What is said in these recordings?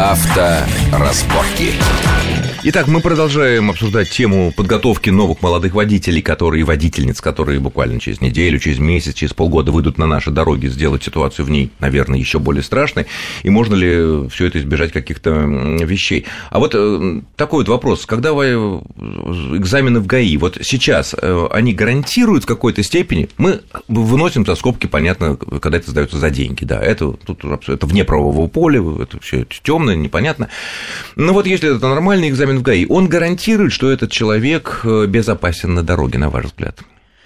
Авторазборки. Итак, мы продолжаем обсуждать тему подготовки новых молодых водителей, которые водительниц, которые буквально через неделю, через месяц, через полгода выйдут на наши дороги, сделать ситуацию в ней, наверное, еще более страшной. И можно ли все это избежать каких-то вещей? А вот э, такой вот вопрос. Когда вы э, экзамены в ГАИ, вот сейчас э, они гарантируют в какой-то степени, мы выносим за скобки, понятно, когда это сдается за деньги, да, это, тут, это вне правового поля, это все темное, непонятно. Но вот если это нормальный экзамен, экзамен в ГАИ, он гарантирует, что этот человек э, безопасен на дороге, на ваш взгляд?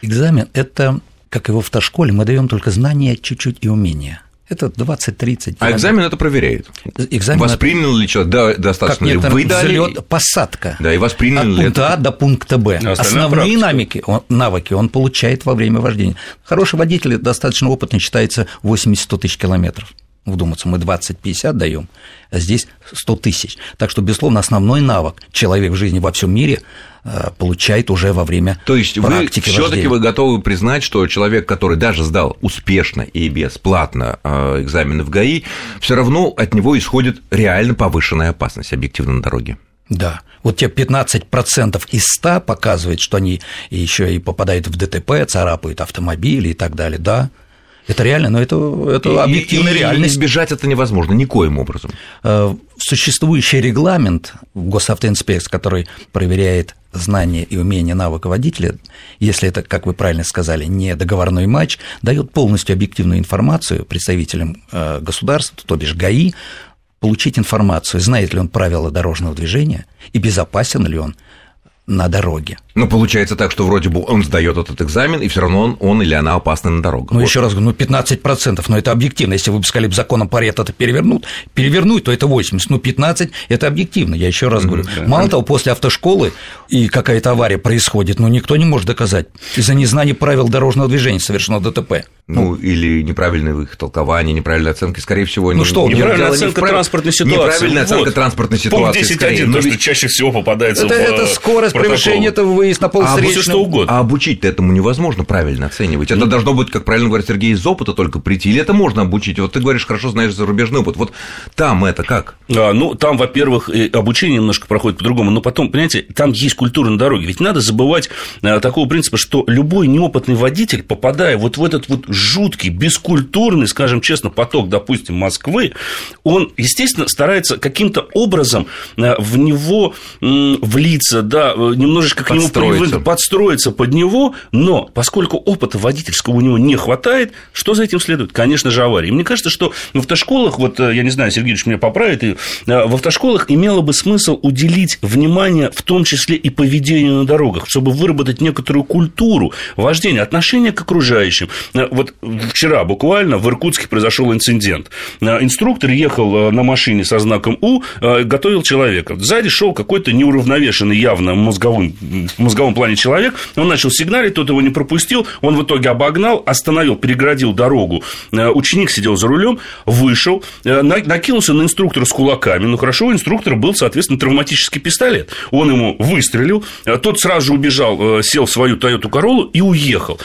Экзамен – это, как и в автошколе, мы даем только знания чуть-чуть и умения. Это 20-30. А экзамен это проверяет. Экзамен воспринял ли человек, да, достаточно как ли вы взлет, посадка. Да, и воспринял От ли пункта это... А до пункта Б. А Основные навыки он, навыки он получает во время вождения. Хороший водитель, достаточно опытный, считается 80-100 тысяч километров вдуматься, мы 20-50 даем, а здесь 100 тысяч. Так что, безусловно, основной навык человек в жизни во всем мире э, получает уже во время То есть практики вы все-таки вы готовы признать, что человек, который даже сдал успешно и бесплатно э, экзамены в ГАИ, все равно от него исходит реально повышенная опасность объективно на дороге? Да. Вот те 15% из 100 показывает, что они еще и попадают в ДТП, царапают автомобили и так далее. Да, это реально, но это, это объективная и, реальность. И избежать это невозможно никоим образом. Э, существующий регламент госавтоинспекции, который проверяет знания и умения навыка водителя, если это, как вы правильно сказали, не договорной матч, дает полностью объективную информацию представителям э, государства, то бишь ГАИ, получить информацию, знает ли он правила дорожного движения и безопасен ли он на дороге. Ну, получается так, что вроде бы он сдает этот экзамен, и все равно он, он или она опасны на дорогах. Ну, вот. еще раз говорю, ну, 15%, но это объективно. Если вы бы сказали, законом Паретта это перевернут, перевернуть, то это 80, ну, 15 – это объективно, я еще раз говорю. Mm-hmm. Мало того, после автошколы и какая-то авария происходит, но ну, никто не может доказать. Из-за незнания правил дорожного движения совершено ДТП. Ну, ну или неправильное их толкование, неправильной оценки, скорее всего. Ну не, что, неправильная оценка не транспортной ситуации. Неправильная оценка вот. транспортной ситуации. Пункт 10.1, то, что чаще всего попадается это, в Это скорость превышения, это выезд на полсречном. А, что угодно. а обучить-то этому невозможно правильно оценивать. Это mm. должно быть, как правильно говорит Сергей, из опыта только прийти. Или это можно обучить? Вот ты говоришь, хорошо знаешь зарубежный опыт. Вот там это как? А, ну, там, во-первых, обучение немножко проходит по-другому, но потом, понимаете, там есть культура на дороге. Ведь надо забывать а, такого принципа, что любой неопытный водитель, попадая вот в этот вот жуткий, бескультурный, скажем честно, поток, допустим, Москвы, он, естественно, старается каким-то образом э, в него влиться, да, э, немножечко к нему привыкнуть, подстроиться под него, но поскольку опыта водительского у него не хватает, что за этим следует? Конечно же, аварии. Мне кажется, что в автошколах, вот э, я не знаю, Сергеевич меня поправит, и в автошколах имело бы смысл уделить внимание в том числе и поведению на дорогах, чтобы выработать некоторую культуру вождения, отношения к окружающим. Вот вчера буквально в Иркутске произошел инцидент. Э, инструктор ехал э, на машине со знаком У, э, готовил человека. Сзади шел какой-то неуравновешенный явно мозговым, мозговом плане человек. Он начал сигналить, тот его не пропустил. Он в итоге обогнал, остановил, переградил дорогу. Ученик сидел за рулем, вышел, накинулся на инструктора с кулаками. Ну, хорошо, у инструктора был, соответственно, травматический пистолет. Он ему выстрелил, тот сразу же убежал, сел в свою Toyota Corolla и уехал.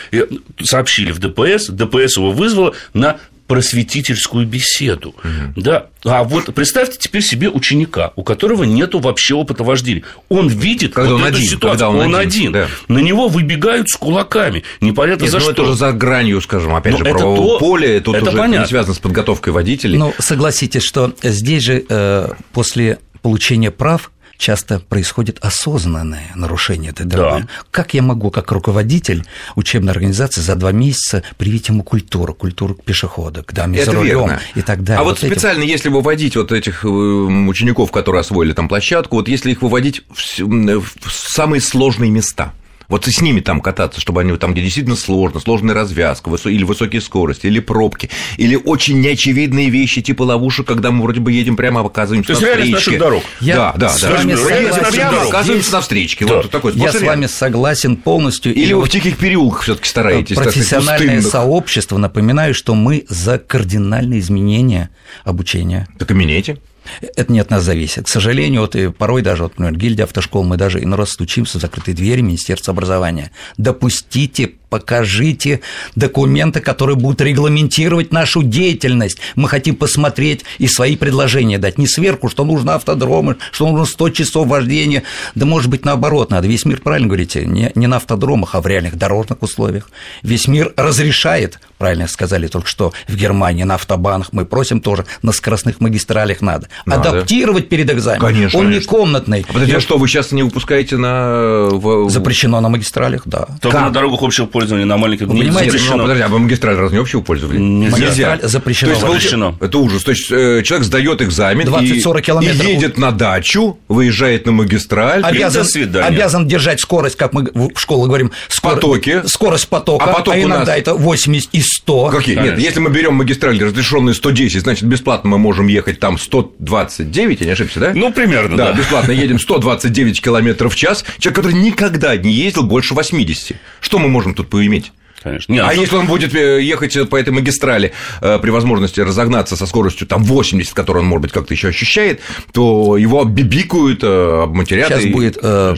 Сообщили в ДПС, ДПС его вызвал вызвало на просветительскую беседу. Угу. Да. А вот представьте теперь себе ученика, у которого нет вообще опыта вождения. Он видит когда вот он эту один, ситуацию, когда он, он один. один. Да. На него выбегают с кулаками. Непонятно нет, за ну, что. это уже за гранью, скажем, опять но же, правового то, поля. Тут это уже понятно. не связано с подготовкой водителей. Ну, согласитесь, что здесь же э, после получения прав часто происходит осознанное нарушение этой дороги. Да. Как я могу, как руководитель учебной организации, за два месяца привить ему культуру, культуру пешехода, к даме за рулем и так далее. А вот, вот специально, этим... если выводить вот этих э, учеников, которые освоили там площадку, вот если их выводить в самые сложные места – вот с ними там кататься, чтобы они там, где действительно сложно, сложная развязка, высо... или высокие скорости, или пробки, или очень неочевидные вещи, типа ловушек, когда мы вроде бы едем прямо, оказываемся То на встречке. дорог. Я да, да, с да. Вами согласен. Прямо оказываемся на встречке. Да. Вот такой Я с вами согласен полностью. Или вы в тихих переулках все таки стараетесь. Профессиональное сообщество, напоминаю, что мы за кардинальные изменения обучения. Так и меняйте. Это не от нас зависит. К сожалению, вот и порой даже, вот, например, гильдия автошкол, мы даже иной раз стучимся в закрытые двери Министерства образования. Допустите покажите документы, которые будут регламентировать нашу деятельность. Мы хотим посмотреть и свои предложения дать. Не сверху, что нужно автодромы, что нужно 100 часов вождения. Да, может быть, наоборот надо. Весь мир, правильно говорите, не, не на автодромах, а в реальных дорожных условиях. Весь мир разрешает, правильно сказали только что, в Германии на автобанах. Мы просим тоже, на скоростных магистралях надо. надо. Адаптировать перед экзаменом. Конечно. Он конечно. не комнатный. А подожди, а что, вы сейчас не выпускаете на... Запрещено на магистралях, да. Только как? на дорогах общего пользования, на маленьких Вы понимаете, запрещено. Ну, подожди, а магистраль разве не общего пользования? Нельзя. Запрещено. То есть, запрещено. Это ужас. То есть, э, человек сдает экзамен 20-40 километров. и едет на дачу, выезжает на магистраль. Обязан, обязан держать скорость, как мы в школе говорим, скор... потоки. скорость потока, а, поток а иногда нас... это 80 и 100. Какие? Конечно. Нет, если мы берем магистраль разрешенные 110, значит, бесплатно мы можем ехать там 129, я не ошибся, да? Ну, примерно, да. Да, бесплатно едем 129 километров в час. Человек, который никогда не ездил больше 80. Что мы можем тут поиметь? Конечно. Нет, а ну, если он будет э, ехать по этой магистрали э, при возможности разогнаться со скоростью там 80, которую он, может быть, как-то еще ощущает, то его бибикают, э, обматерят. Сейчас и... будет э,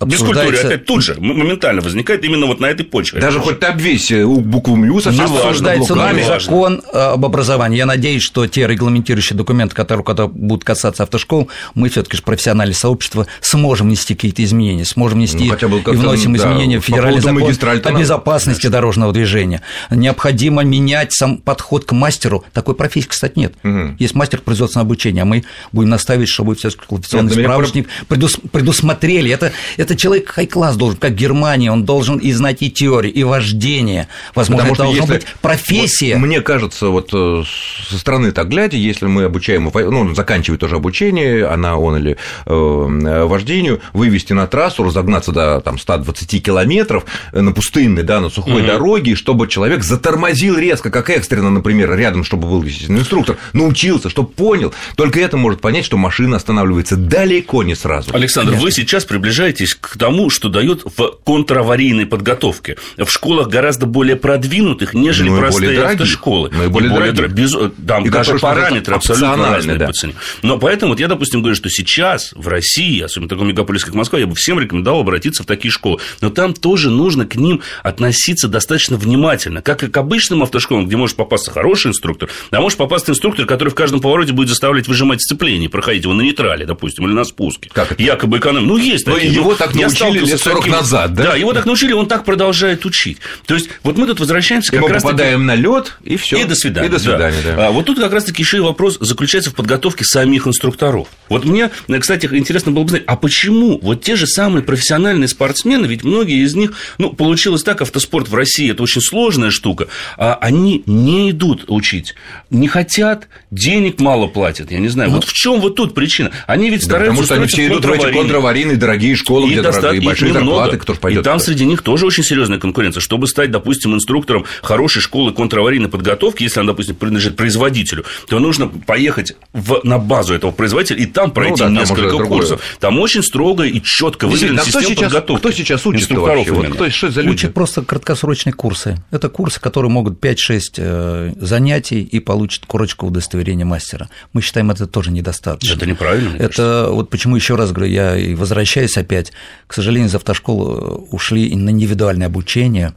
обсуждается... опять тут же моментально возникает именно вот на этой почве. Даже хоть ты обвесь букву МЮ со всеми Обсуждается новый закон об образовании. Я надеюсь, что те регламентирующие документы, которые, которые будут касаться автошкол, мы все таки же профессиональное сообщество сможем нести какие-то изменения, сможем нести ну, хотя бы и вносим да, изменения в федеральный закон о безопасности безопасности дорожного движения. Необходимо менять сам подход к мастеру. Такой профессии, кстати, нет. Угу. Есть мастер производственного обучения, а мы будем наставить, чтобы все квалификационный нет, справочник предус, предусмотрели. Это, это человек хай-класс должен, как Германия, он должен и знать и теорию, и вождение. Возможно, Потому это должна быть профессия. Вот, мне кажется, вот э, со стороны так глядя, если мы обучаем, ну, заканчивает тоже обучение, она, он или э, вождению, вывести на трассу, разогнаться до там, 120 километров э, на пустынный, да, на сухой угу. дороги, чтобы человек затормозил резко, как экстренно, например, рядом, чтобы был инструктор, научился, чтобы понял. Только это может понять, что машина останавливается далеко не сразу. Александр, Конечно. вы сейчас приближаетесь к тому, что дает в контраварийной подготовке. В школах гораздо более продвинутых, нежели ну, простые автошколы. Ну, и более, более дорогие. Без... Там и даже параметры абсолютно разные да. по цене. Но поэтому вот я, допустим, говорю, что сейчас в России, особенно в таком мегаполисе, как Москва, я бы всем рекомендовал обратиться в такие школы. Но там тоже нужно к ним относиться достаточно внимательно, как и к обычным автошколам, где может попасться хороший инструктор, а может попасться инструктор, который в каждом повороте будет заставлять выжимать сцепление, проходить его на нейтрале, допустим, или на спуске. Как это? Якобы эконом. Ну, есть Но такие. его ну, так научили лет 40 таким... назад, да? Да, его так научили, он так продолжает учить. То есть, вот мы тут возвращаемся и как мы раз попадаем на лед и все. И до свидания. И до свидания, да. да. А вот тут как раз-таки еще и вопрос заключается в подготовке самих инструкторов. Вот мне, кстати, интересно было бы знать, а почему вот те же самые профессиональные спортсмены, ведь многие из них, ну, получилось так, автоспорт в России – это очень сложная штука, а они не идут учить, не хотят, денег мало платят, я не знаю. Вот в чем вот тут причина? Они ведь стараются да, Потому что они все идут в эти контраварийные дорогие школы, и где доста... дорогие, большие немного. зарплаты, кто же пойдет. И там среди них тоже очень серьезная конкуренция. Чтобы стать, допустим, инструктором хорошей школы контраварийной подготовки, если она, допустим, принадлежит производителю, то нужно поехать в, на базу этого производителя и там пройти ну, да, несколько там курсов. Другое. Там очень строго и четко выделена система кто сейчас, подготовки. Кто сейчас учит вообще? Вот, кто, что за люди? Учат просто краткосрочные курсы. Это курсы, которые могут 5-6 э, занятий и получат корочку удостоверения мастера. Мы считаем, это тоже недостаточно. Это неправильно. Это кажется. вот почему еще раз говорю, я и возвращаюсь опять. К сожалению, из автошколы ушли на индивидуальное обучение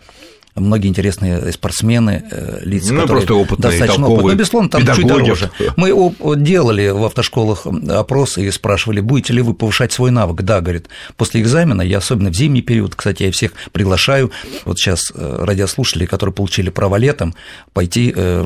многие интересные спортсмены, э, лица, ну, которые опытные, достаточно опытные. Ну, безусловно, там чуть дороже. Мы делали в автошколах опросы и спрашивали, будете ли вы повышать свой навык. Да, говорит, после экзамена, я особенно в зимний период, кстати, я всех приглашаю, вот сейчас э, радиослушатели, которые получили право летом, пойти э,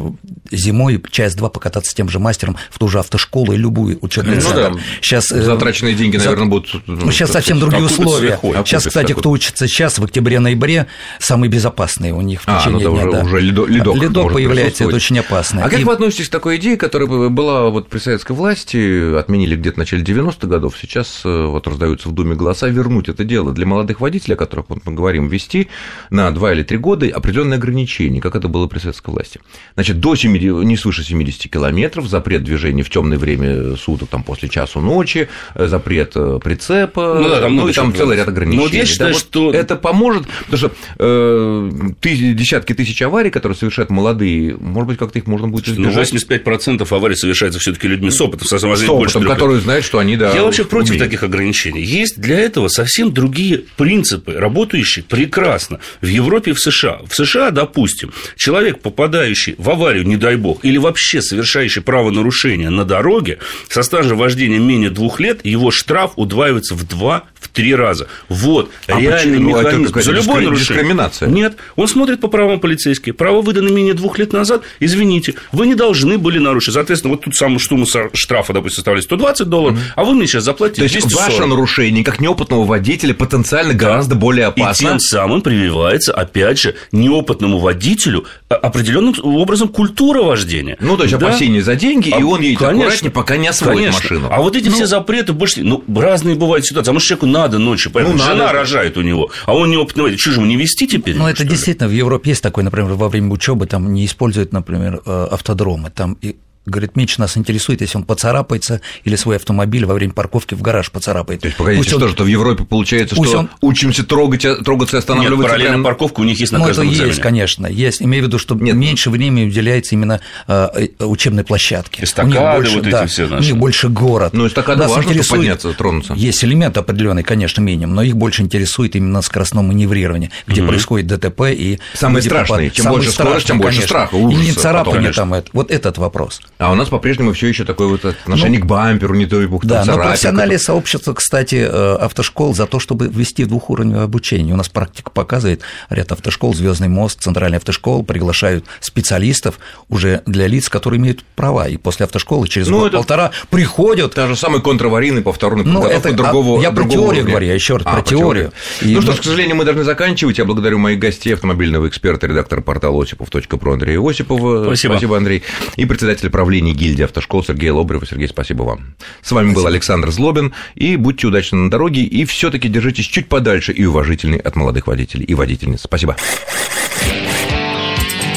зимой час-два покататься с тем же мастером в ту же автошколу и любую учебную ну, Да. Сейчас, Затраченные деньги, наверное, будут... Сейчас совсем другие условия. Сейчас, кстати, кто учится сейчас, в октябре-ноябре, самые безопасные опасные у них в течение а, ну, дня. Уже, да. уже ледок, ледок, ледок появляется, это очень опасно. А как и... вы относитесь к такой идее, которая была вот при советской власти, отменили где-то в начале 90-х годов, сейчас э, вот раздаются в Думе голоса, вернуть это дело для молодых водителей, о которых вот мы говорим, ввести на 2 или 3 года определенные ограничения, как это было при советской власти. Значит, до 70 не свыше 70 километров, запрет движения в темное время суток, там, после часу ночи, э, запрет э, прицепа, ну, да, там, ну и там целый ряд ограничений. Но вот я считаю, да, что... Это поможет, потому что э, ты, десятки тысяч аварий, которые совершают молодые, может быть, как-то их можно будет ну, избежать. Ну, 85% аварий совершается все таки людьми с опытом, с опытом, больше которые знают, что они, да, Я вообще против умеют. таких ограничений. Есть для этого совсем другие принципы, работающие прекрасно в Европе и в США. В США, допустим, человек, попадающий в аварию, не дай бог, или вообще совершающий правонарушение на дороге, со стажем вождения менее двух лет, его штраф удваивается в два в три раза. Вот а реальный почему? Ну, механизм. Это За любое нарушение. Дискриминация. Нет, он смотрит по правам полицейские. Право выдано менее двух лет назад. Извините, вы не должны были нарушить. Соответственно, вот тут самую сумму штрафа, допустим, составляет 120 долларов, mm-hmm. а вы мне сейчас заплатите То есть 240. ваше нарушение, как неопытного водителя, потенциально да. гораздо более опасно. И тем самым прививается, опять же, неопытному водителю определенным образом культура вождения. Ну, то есть да? опасение за деньги, а, и он едет конечно, аккуратнее, пока не освоит конечно. машину. А вот эти ну, все запреты больше... Ну, разные бывают ситуации. А может, человеку надо ночью, поэтому ну, жена надо. рожает у него, а он неопытный водитель. Что же ему не вести теперь? Ну, это действительно, в Европе есть такой, например, во время учебы там не используют, например, э, автодромы. Там и Говорит, меньше нас интересует, если он поцарапается или свой автомобиль во время парковки в гараж поцарапает. То есть, погодите, пусть что он... же, в Европе получается, что он... учимся трогать, трогаться и останавливаться? Нет, параллельно прям... парковка у них есть на ну, каждом это экзамене. есть, конечно, есть. Имею в виду, что Нет. меньше времени уделяется именно э, э учебной площадке. Эстакады, больше, вот да, эти все наши. У них больше город. Ну, эстакады нас важно интересует... подняться, тронуться. Есть элемент определенный, конечно, минимум, но их больше интересует именно скоростное маневрирование, где угу. происходит ДТП и... Самое страшное, чем больше скорость, тем больше страха, И не царапание там, вот этот вопрос. А у нас по-прежнему все еще такое вот отношение ну, к бамперу, не дай бог, Да, но профессиональное сообщество, кстати, э, автошкол за то, чтобы ввести двухуровневое обучение. У нас практика показывает, ряд автошкол, Звездный мост, Центральная автошкола приглашают специалистов уже для лиц, которые имеют права, и после автошколы через ну, год-полтора приходят. Та же самая контраварийная повторная ну, подготовка это, другого Я другого про теорию уровня. говорю, я еще раз а, про теорию. И ну что ж, к сожалению, мы должны заканчивать. Я благодарю моих гостей, автомобильного эксперта, редактора портала осипов.про Андрея Осипова. Спасибо. Спасибо, Андрей. И председатель правления гильдии автошкол школ Сергей Лобрев. Сергей, спасибо вам. С вами спасибо. был Александр Злобин. И будьте удачны на дороге. И все таки держитесь чуть подальше и уважительней от молодых водителей и водительниц. Спасибо.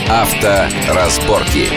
Авторазборки.